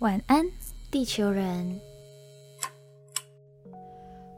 晚安，地球人！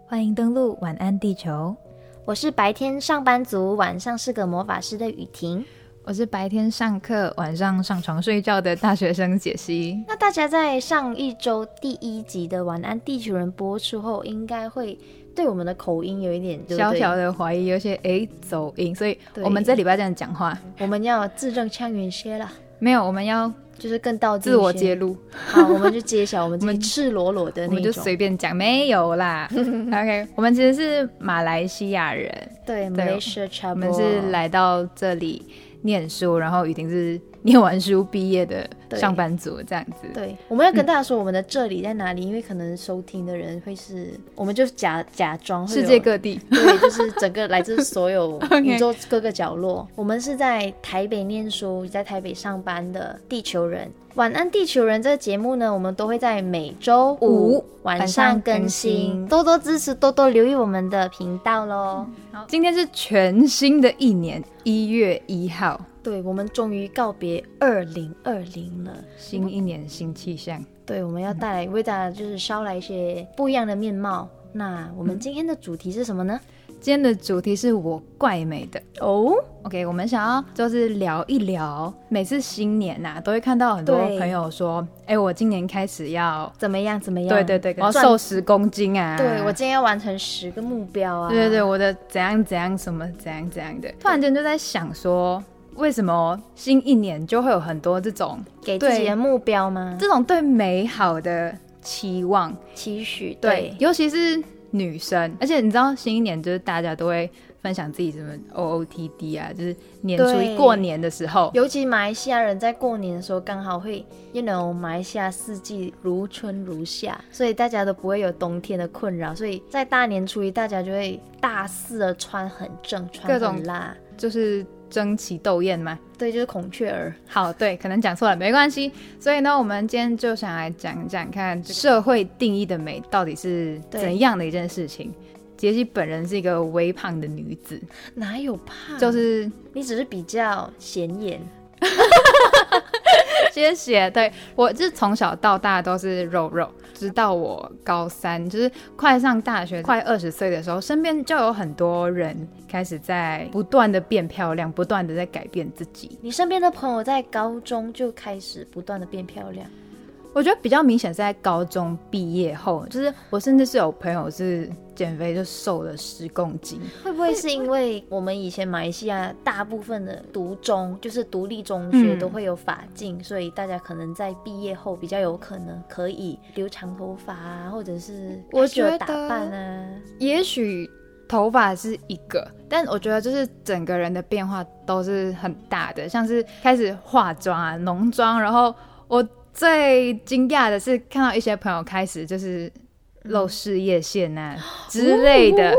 欢迎登录晚安地球。我是白天上班族，晚上是个魔法师的雨婷。我是白天上课，晚上上床睡觉的大学生解析。那大家在上一周第一集的《晚安地球人》播出后，应该会对我们的口音有一点小小的怀疑，有些哎走音，所以我们这礼拜这样讲话，我们要字正腔圆些了。没有，我们要就是更到自我揭露。好，我们就揭晓，我们我们赤裸裸的，我们就随便讲，没有啦。OK，我们其实是马来西亚人，对，没事，我们是来到这里。念书，然后雨婷是念完书毕业的上班族，这样子。对，我们要跟大家说我们的这里在哪里，因为可能收听的人会是，我们就假假装世界各地，对，就是整个来自所有 宇宙各个角落。我们是在台北念书，在台北上班的地球人。晚安，地球人！这个节目呢，我们都会在每周五晚上更新，多多支持，多多留意我们的频道喽。好，今天是全新的一年一月一号，对我们终于告别二零二零了，新一年新气象。对，我们要带来为大家就是捎来一些不一样的面貌。那我们今天的主题是什么呢？今天的主题是我怪美的哦。OK，我们想要就是聊一聊，每次新年呐，都会看到很多朋友说：“哎，我今年开始要怎么样怎么样？”对对对，我要瘦十公斤啊！对我今天要完成十个目标啊！对对对，我的怎样怎样什么怎样怎样的，突然间就在想说，为什么新一年就会有很多这种给自己的目标吗？这种对美好的期望期许，对，尤其是。女生，而且你知道新一年就是大家都会分享自己什么 O O T D 啊，就是年初一过年的时候，尤其马来西亚人在过年的时候刚好会，you know，马来西亚四季如春如夏，所以大家都不会有冬天的困扰，所以在大年初一大家就会大肆的穿很正，穿很辣，就是。争奇斗艳吗？对，就是孔雀儿。好，对，可能讲错了，没关系。所以呢，我们今天就想来讲讲看，社会定义的美到底是怎样的一件事情。杰西本人是一个微胖的女子，哪有胖？就是你只是比较显眼。谢谢。对我就是从小到大都是肉肉，直到我高三，就是快上大学，快二十岁的时候，身边就有很多人开始在不断的变漂亮，不断的在改变自己。你身边的朋友在高中就开始不断的变漂亮？我觉得比较明显是在高中毕业后，就是我甚至是有朋友是减肥就瘦了十公斤。会不会是因为我们以前马来西亚大部分的读中就是独立中学都会有发镜，所以大家可能在毕业后比较有可能可以留长头发啊，或者是我觉得打扮啊。也许头发是一个，但我觉得就是整个人的变化都是很大的，像是开始化妆啊、浓妆，然后我。最惊讶的是看到一些朋友开始就是露事业线啊之类的，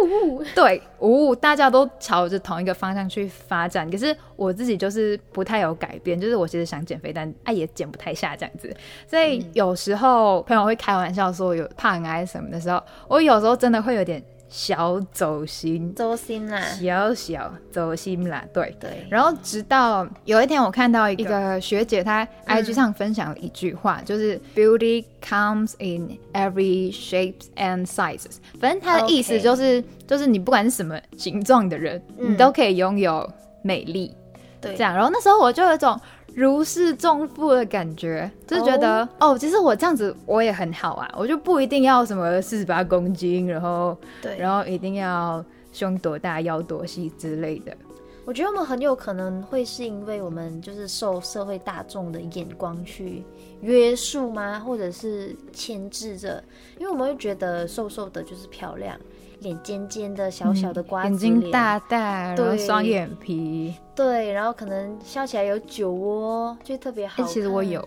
对，呜，大家都朝着同一个方向去发展。可是我自己就是不太有改变，就是我其实想减肥，但哎也减不太下这样子。所以有时候朋友会开玩笑说有胖啊什么的时候，我有时候真的会有点。小走心，走心啦，小小走心啦，对对。然后直到有一天，我看到一个学姐，她 IG 上分享了一句话，就是 “Beauty comes in every shapes and sizes”。反正她的意思就是，就是你不管是什么形状的人，你都可以拥有美丽。对，这样。然后那时候我就有一种。如释重负的感觉，就觉得哦，其实我这样子我也很好啊，我就不一定要什么四十八公斤，然后对，然后一定要胸多大、腰多细之类的。我觉得我们很有可能会是因为我们就是受社会大众的眼光去约束吗，或者是牵制着？因为我们会觉得瘦瘦的就是漂亮。脸尖尖的，小小的瓜子眼睛大大，然后双眼皮，对，然后可能笑起来有酒窝，就特别好。其实我有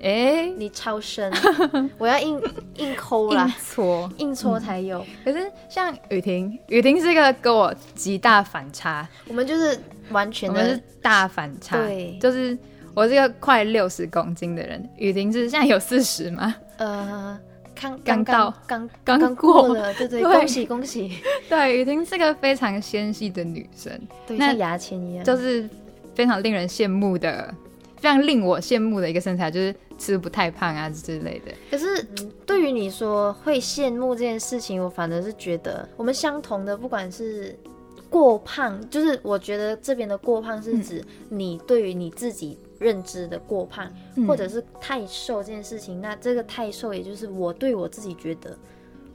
哎，哎，你超深，我要硬硬抠啦，硬搓，硬搓才有。可是像雨婷，雨婷是一个跟我极大反差，我们就是完全，的是大反差，对，就是我是个快六十公斤的人，雨婷是现在有四十吗？呃。刚刚到，刚刚过了，对对，恭喜恭喜！对，雨婷是个非常纤细的女生，对像牙签一样，就是非常令人羡慕的非常令我羡慕的一个身材，就是吃不太胖啊之类的。可是对于你说会羡慕这件事情，我反而是觉得我们相同的，不管是过胖，就是我觉得这边的过胖是指你对于你自己认知的过胖，或者是太瘦这件事情。那这个太瘦，也就是我对我自己觉得。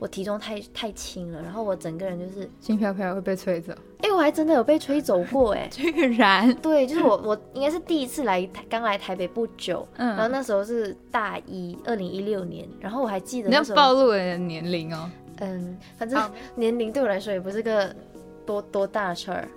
我体重太太轻了，然后我整个人就是轻飘飘会被吹走。哎，我还真的有被吹走过哎，居然 对，就是我我应该是第一次来台，刚来台北不久，嗯，然后那时候是大一，二零一六年，然后我还记得你要暴露你的年龄哦，嗯，反正年龄对我来说也不是个多多大的事儿。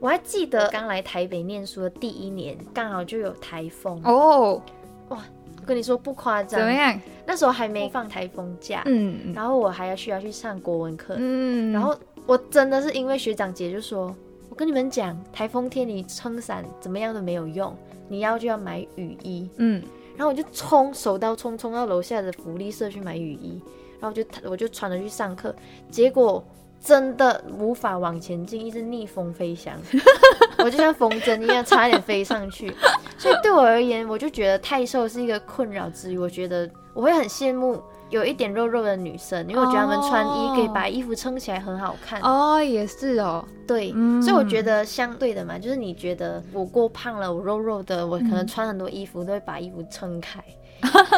我还记得刚来台北念书的第一年，刚好就有台风哦，哇。跟你说不夸张，怎么样？那时候还没放台风假，嗯，然后我还要需要去上国文课，嗯，然后我真的是因为学长姐就说，我跟你们讲，台风天你撑伞怎么样都没有用，你要就要买雨衣，嗯，然后我就冲手刀冲冲到楼下的福利社去买雨衣，然后我就我就穿着去上课，结果。真的无法往前进，一直逆风飞翔，我就像风筝一样，差点飞上去。所以对我而言，我就觉得太瘦是一个困扰之余。我觉得我会很羡慕有一点肉肉的女生，因为我觉得她们穿衣可以把衣服撑起来很好看。哦，也是哦，对，所以我觉得相对的嘛，就是你觉得我过胖了，我肉肉的，我可能穿很多衣服都会把衣服撑开。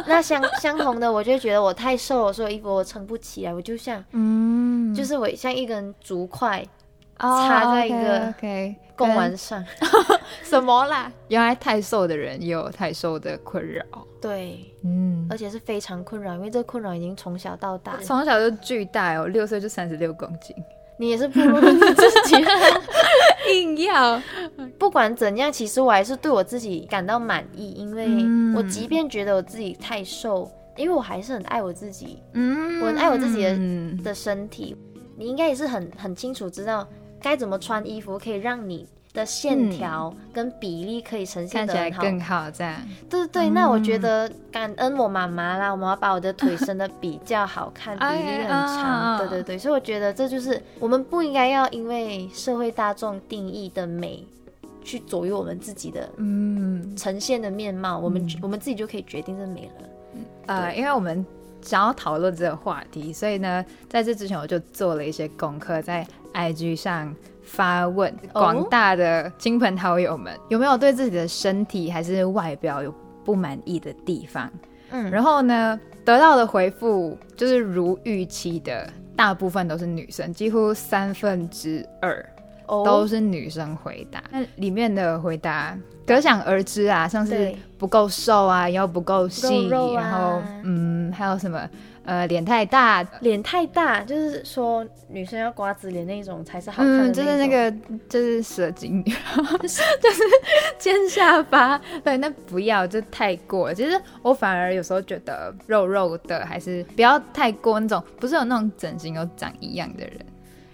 那相相同的，我就觉得我太瘦了，所以衣服我撑不起来，我就像，嗯，就是我像一根竹块插在一个贡丸上，什么啦？原来太瘦的人也有太瘦的困扰，对，嗯，而且是非常困扰，因为这个困扰已经从小到大，从小就巨大哦，六岁就三十六公斤。你也是不如你自己，硬要。不管怎样，其实我还是对我自己感到满意，因为我即便觉得我自己太瘦，因为我还是很爱我自己，嗯，我很爱我自己的嗯的身体。你应该也是很很清楚知道该怎么穿衣服可以让你。的线条跟比例可以呈现看起来更好，这样对对对。那我觉得感恩我妈妈啦，我妈妈把我的腿伸的比较好看，比例很长。对对对，所以我觉得这就是我们不应该要因为社会大众定义的美去左右我们自己的嗯呈现的面貌。我们我们自己就可以决定这美了。呃，因为我们想要讨论这个话题，所以呢，在这之前我就做了一些功课，在 IG 上。发问广大的亲朋好友们，有没有对自己的身体还是外表有不满意的地方？嗯，然后呢，得到的回复就是如预期的，大部分都是女生，几乎三分之二都是女生回答。那里面的回答可想而知啊，像是不够瘦啊，腰不够细，然后嗯，还有什么？呃，脸太大，脸太大，就是说女生要瓜子脸那种才是好看的。就是那个，就是蛇精，就是尖下巴。对，那不要，就太过。其实我反而有时候觉得肉肉的，还是不要太过那种。不是有那种整形有长一样的人。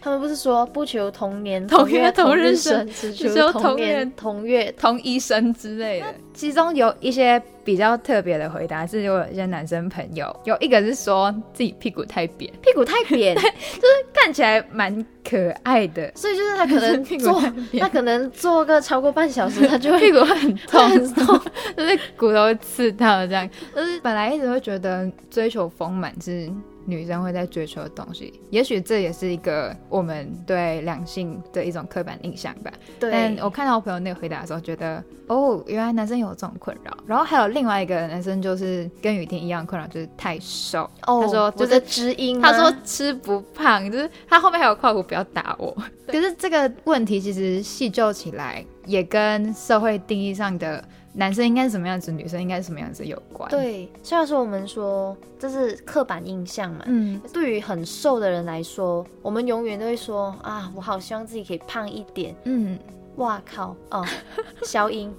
他们不是说不求同年同月同日生，只求同年同月同一生之类的。其中有一些比较特别的回答，是有一些男生朋友，有一个是说自己屁股太扁，屁股太扁，就是看起来蛮可爱的。所以就是他可能坐，他可能坐个超过半小时，他就会屁股很痛，很痛，就是骨头刺到这样。就是本来一直会觉得追求丰满是。女生会在追求的东西，也许这也是一个我们对两性的一种刻板印象吧。对。但我看到我朋友那个回答的时候，觉得哦，原来男生有这种困扰。然后还有另外一个男生，就是跟雨天一样困扰，就是太瘦。哦。他说就是知音。他说吃不胖，就是他后面还有括弧不要打我。可是这个问题其实细究起来，也跟社会定义上的。男生应该是什么样子，女生应该是什么样子有关。对，虽然说我们说这是刻板印象嘛，嗯，对于很瘦的人来说，我们永远都会说啊，我好希望自己可以胖一点。嗯，哇靠，哦，消音，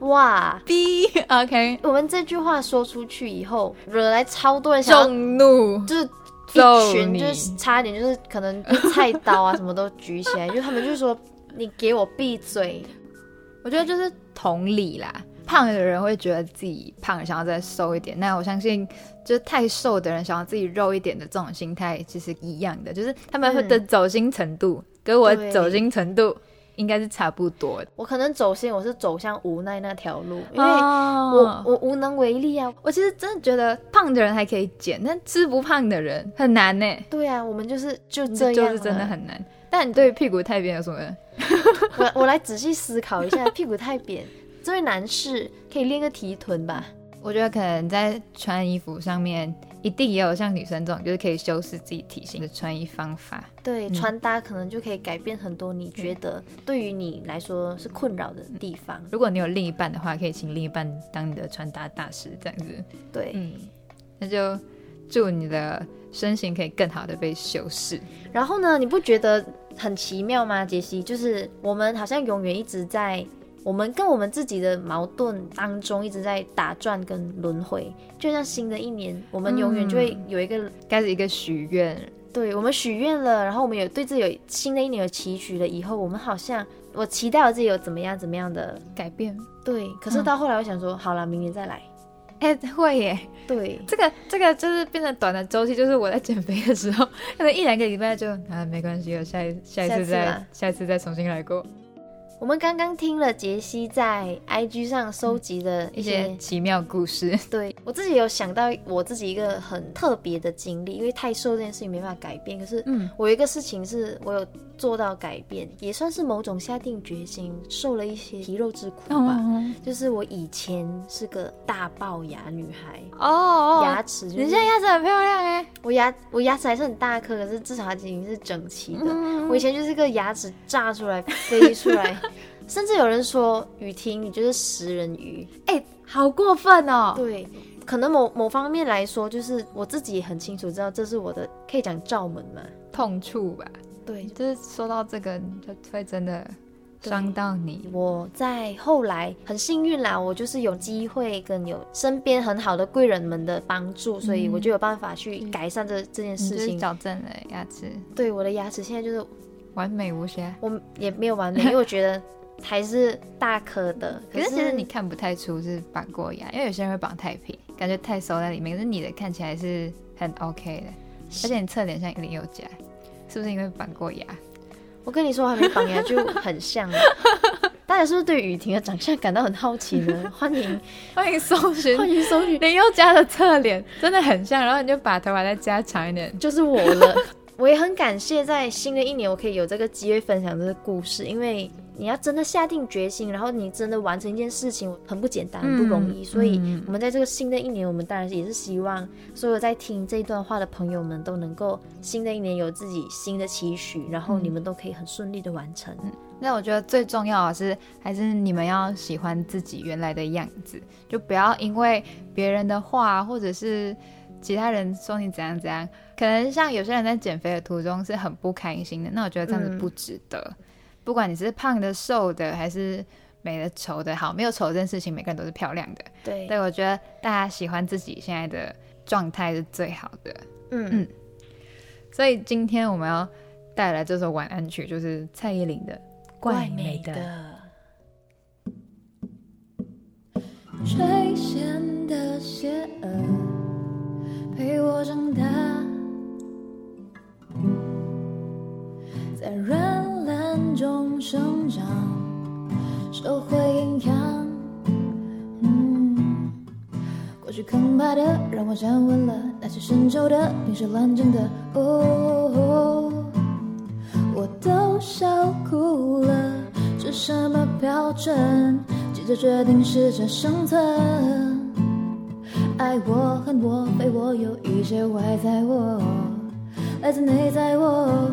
哇，B OK，我们这句话说出去以后，惹来超多人众怒，就是一群，就是差一点就是可能菜刀啊什么都举起来，就他们就说你给我闭嘴。我觉得就是同理啦。胖的人会觉得自己胖，想要再瘦一点。那我相信，就是太瘦的人想要自己肉一点的这种心态，其实一样的，就是他们的走心程度跟我走心程度应该是差不多的。我可能走心，我是走向无奈那条路，因为我我无能为力啊。我其实真的觉得胖的人还可以减，但吃不胖的人很难呢。对啊，我们就是就这样，就是真的很难。但你对屁股太扁有什么？我我来仔细思考一下，屁股太扁，这位男士可以练个提臀吧？我觉得可能在穿衣服上面，一定也有像女生这种，就是可以修饰自己体型的穿衣方法。对，穿搭可能就可以改变很多你觉得对于你来说是困扰的地方。如果你有另一半的话，可以请另一半当你的穿搭大师，这样子。对，嗯，那就祝你的身形可以更好的被修饰。然后呢，你不觉得？很奇妙吗，杰西？就是我们好像永远一直在我们跟我们自己的矛盾当中一直在打转跟轮回。就像新的一年，我们永远就会有一个开始一个许愿，对我们许愿了，然后我们有对自己有新的一年有期许了，以后我们好像我期待我自己有怎么样怎么样的改变。对，可是到后来我想说，好了，明年再来。哎，会耶！对，这个这个就是变成短的周期，就是我在减肥的时候，可能一两个礼拜就啊没关系了，下一下一次再下一次再重新来过。我们刚刚听了杰西在 IG 上收集的一些奇妙故事，对我自己有想到我自己一个很特别的经历，因为太瘦这件事情没办法改变，可是嗯，我有一个事情是我有做到改变，也算是某种下定决心，受了一些皮肉之苦吧。就是我以前是个大龅牙女孩哦，牙齿，你现在牙齿很漂亮哎，我牙我牙齿还是很大颗，可是至少它已经是整齐的。我以前就是个牙齿炸出来飞出来。甚至有人说雨婷，你就是食人鱼，哎，好过分哦！对，可能某某方面来说，就是我自己也很清楚知道，这是我的可以讲罩门嘛，痛处吧。对，就是说到这个，就会真的伤到你。我在后来很幸运啦，我就是有机会跟有身边很好的贵人们的帮助，所以我就有办法去改善这这件事情，矫正了牙齿。对，我的牙齿现在就是完美无瑕。我也没有完美，因为我觉得。还是大颗的，可是其实你看不太出是绑过牙，因为有些人会绑太平，感觉太收在里面。可是你的看起来是很 OK 的，而且你侧脸像一零有夹，是不是因为绑过牙？我跟你说，还没绑牙就很像。大家是不是对雨婷的长相感到很好奇呢？欢迎欢迎搜寻，欢迎搜寻林宥嘉的侧脸，真的很像。然后你就把头发再加长一点，就是我了。我也很感谢在新的一年，我可以有这个机会分享这个故事，因为。你要真的下定决心，然后你真的完成一件事情，很不简单，很不容易。所以，我们在这个新的一年，我们当然也是希望所有在听这一段话的朋友们都能够新的一年有自己新的期许，然后你们都可以很顺利的完成。那我觉得最重要的是，还是你们要喜欢自己原来的样子，就不要因为别人的话，或者是其他人说你怎样怎样，可能像有些人在减肥的途中是很不开心的。那我觉得这样子不值得。不管你是胖的、瘦的，还是美的、丑的，好，没有丑这件事情，每个人都是漂亮的。对，对我觉得大家喜欢自己现在的状态是最好的。嗯嗯。所以今天我们要带来这首晚安曲，就是蔡依林的《怪美的》。垂涎的邪恶陪我长大，在中生长，社会营养。嗯，过去空白的，让我站稳了；那些深旧的，冰释烂阵的，哦，我都笑哭了。是什么标准？急着决定适者生存？爱我恨我非我，有一些外在我，来自内在我。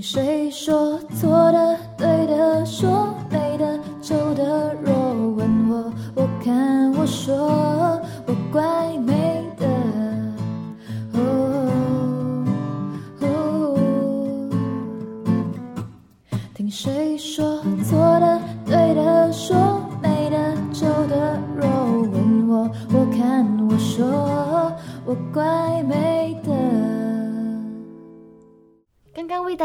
谁说错的、对的、说美的、丑的？若问我，我看我说我怪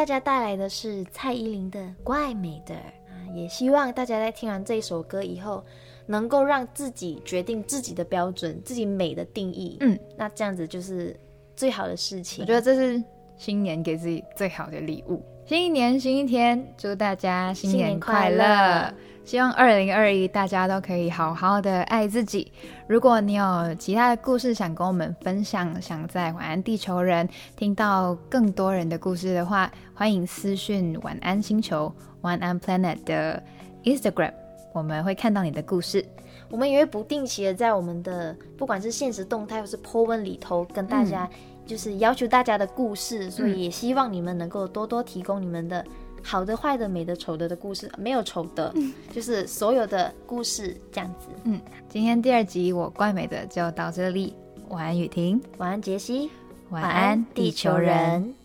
大家带来的是蔡依林的《怪美的》啊，也希望大家在听完这一首歌以后，能够让自己决定自己的标准，自己美的定义。嗯，那这样子就是最好的事情。我觉得这是新年给自己最好的礼物。新一年，新一天，祝大家新年快乐！乐希望二零二一大家都可以好好的爱自己。如果你有其他的故事想跟我们分享，想在晚安地球人听到更多人的故事的话，欢迎私讯晚安星球晚安 Planet 的 Instagram，我们会看到你的故事。我们也会不定期的在我们的不管是现实动态或是 po 文里头跟大家，就是要求大家的故事，所以也希望你们能够多多提供你们的好的、坏的、美的、丑的的故事，没有丑的，就是所有的故事这样子。嗯，今天第二集我怪美的就到这里，晚安雨婷，晚安，杰西。晚安地球人。